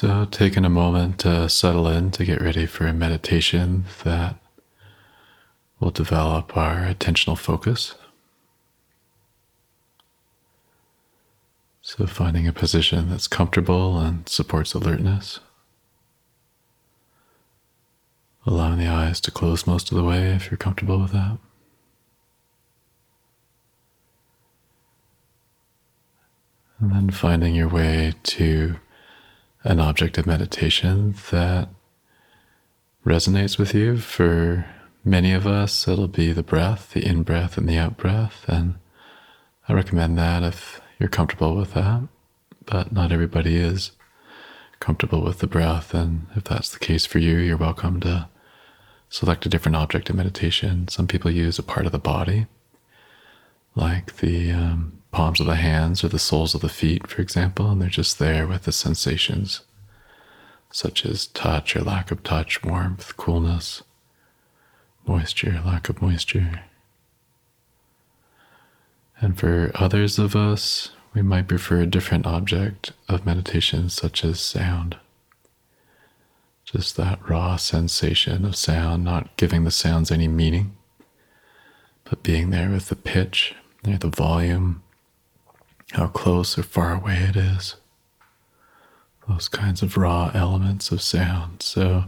So, taking a moment to settle in to get ready for a meditation that will develop our attentional focus. So, finding a position that's comfortable and supports alertness. Allowing the eyes to close most of the way if you're comfortable with that. And then finding your way to an object of meditation that resonates with you. For many of us, it'll be the breath, the in breath and the out breath. And I recommend that if you're comfortable with that. But not everybody is comfortable with the breath. And if that's the case for you, you're welcome to select a different object of meditation. Some people use a part of the body, like the um, palms of the hands or the soles of the feet, for example, and they're just there with the sensations such as touch or lack of touch, warmth, coolness, moisture, lack of moisture. And for others of us, we might prefer a different object of meditation, such as sound. Just that raw sensation of sound, not giving the sounds any meaning, but being there with the pitch, near the volume, how close or far away it is, those kinds of raw elements of sound. So,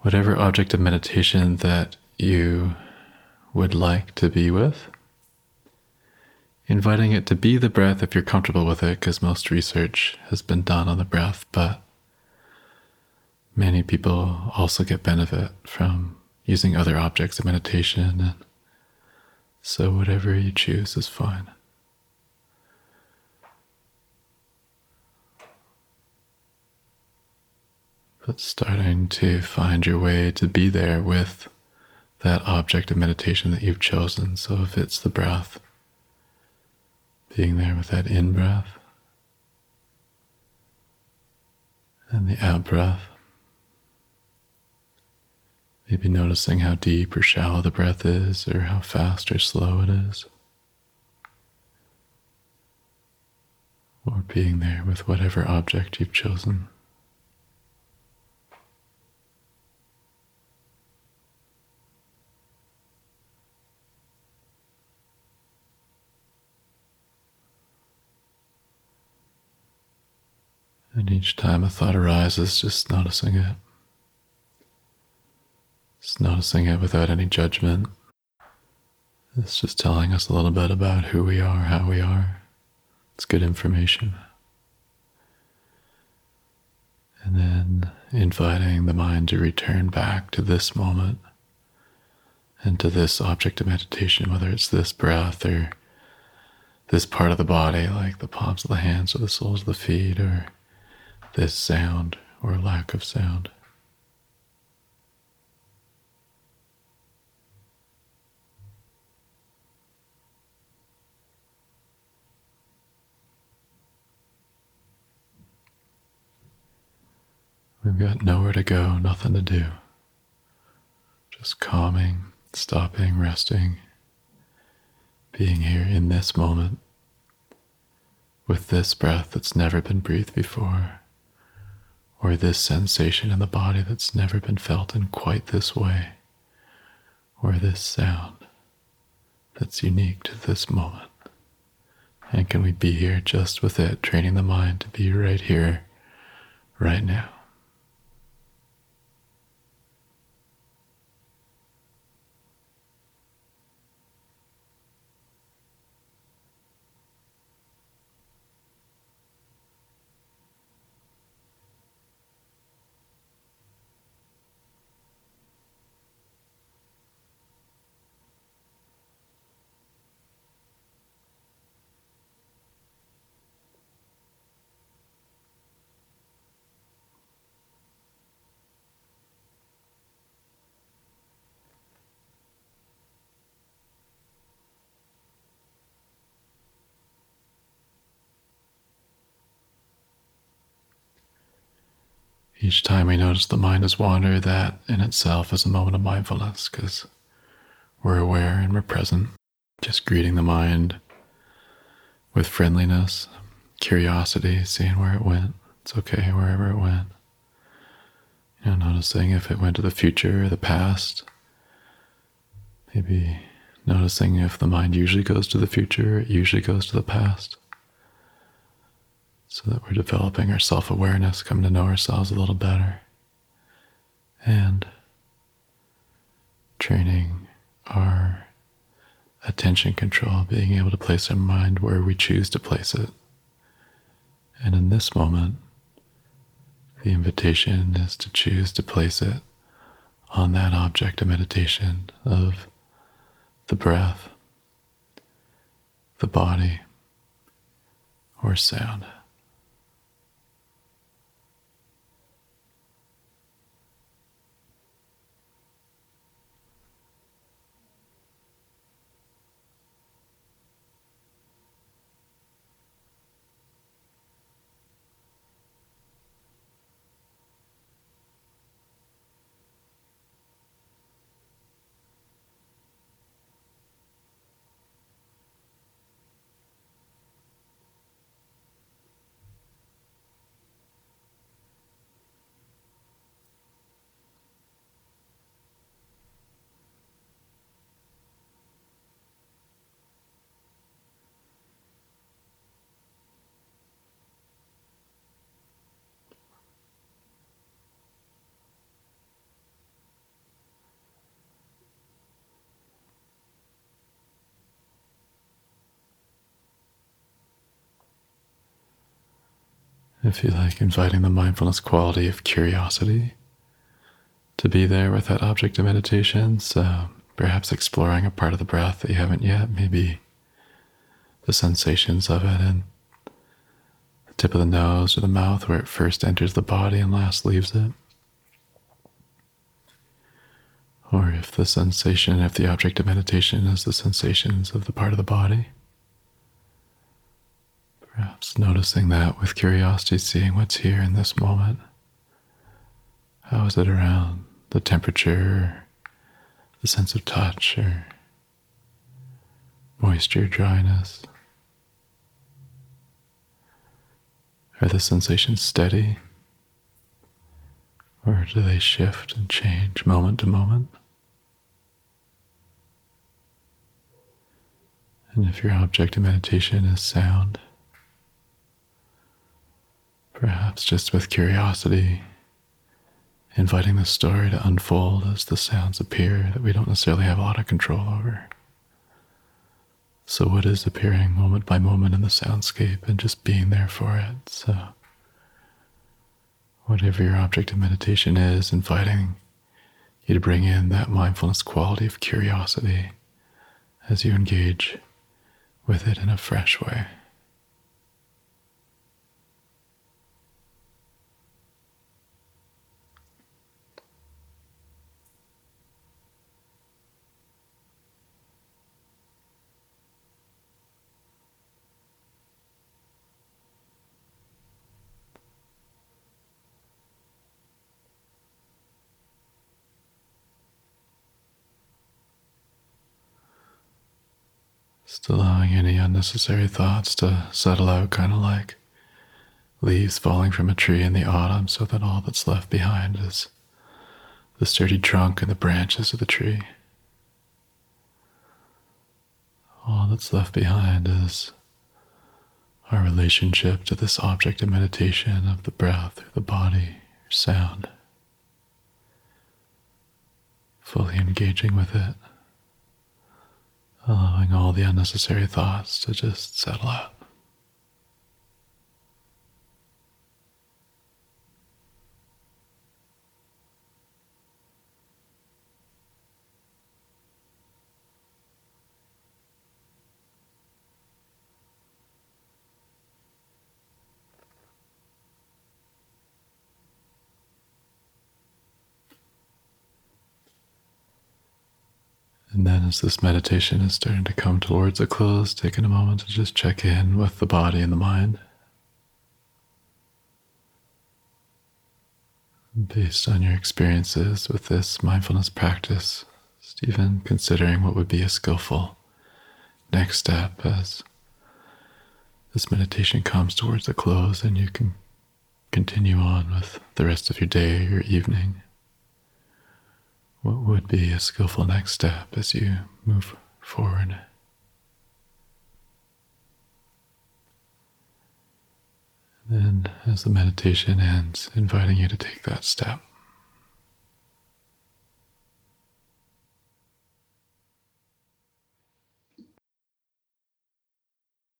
whatever object of meditation that you would like to be with, inviting it to be the breath if you're comfortable with it, because most research has been done on the breath, but many people also get benefit from using other objects of meditation and so, whatever you choose is fine. But starting to find your way to be there with that object of meditation that you've chosen. So, if it's the breath, being there with that in breath and the out breath. Maybe noticing how deep or shallow the breath is, or how fast or slow it is. Or being there with whatever object you've chosen. And each time a thought arises, just noticing it. Just noticing it without any judgment. It's just telling us a little bit about who we are, how we are. It's good information. And then inviting the mind to return back to this moment and to this object of meditation, whether it's this breath or this part of the body, like the palms of the hands or the soles of the feet, or this sound or lack of sound. We've got nowhere to go, nothing to do. Just calming, stopping, resting, being here in this moment with this breath that's never been breathed before, or this sensation in the body that's never been felt in quite this way, or this sound that's unique to this moment. And can we be here just with it, training the mind to be right here, right now? Each time we notice the mind has wandered, that in itself is a moment of mindfulness because we're aware and we're present, just greeting the mind with friendliness, curiosity, seeing where it went. It's okay wherever it went. You know, noticing if it went to the future or the past. Maybe noticing if the mind usually goes to the future, it usually goes to the past. So that we're developing our self awareness, coming to know ourselves a little better. And training our attention control, being able to place our mind where we choose to place it. And in this moment, the invitation is to choose to place it on that object of meditation of the breath, the body, or sound. If you like, inviting the mindfulness quality of curiosity to be there with that object of meditation. So perhaps exploring a part of the breath that you haven't yet, maybe the sensations of it and the tip of the nose or the mouth where it first enters the body and last leaves it. Or if the sensation, if the object of meditation is the sensations of the part of the body. Perhaps noticing that with curiosity, seeing what's here in this moment. How is it around the temperature, the sense of touch, or moisture, dryness? Are the sensations steady? Or do they shift and change moment to moment? And if your object of meditation is sound, perhaps just with curiosity, inviting the story to unfold as the sounds appear that we don't necessarily have a lot of control over. So, what is appearing moment by moment in the soundscape and just being there for it? So, whatever your object of meditation is, inviting you to bring in that mindfulness quality of curiosity as you engage with it in a fresh way. Just allowing any unnecessary thoughts to settle out, kind of like leaves falling from a tree in the autumn, so that all that's left behind is the sturdy trunk and the branches of the tree. All that's left behind is our relationship to this object of meditation of the breath or the body or sound, fully engaging with it allowing all the unnecessary thoughts to just settle out. And then, as this meditation is starting to come towards a close, taking a moment to just check in with the body and the mind. Based on your experiences with this mindfulness practice, Stephen, considering what would be a skillful next step as this meditation comes towards a close and you can continue on with the rest of your day or your evening, what would be a skillful next step as you move forward? Then, as the meditation ends, inviting you to take that step.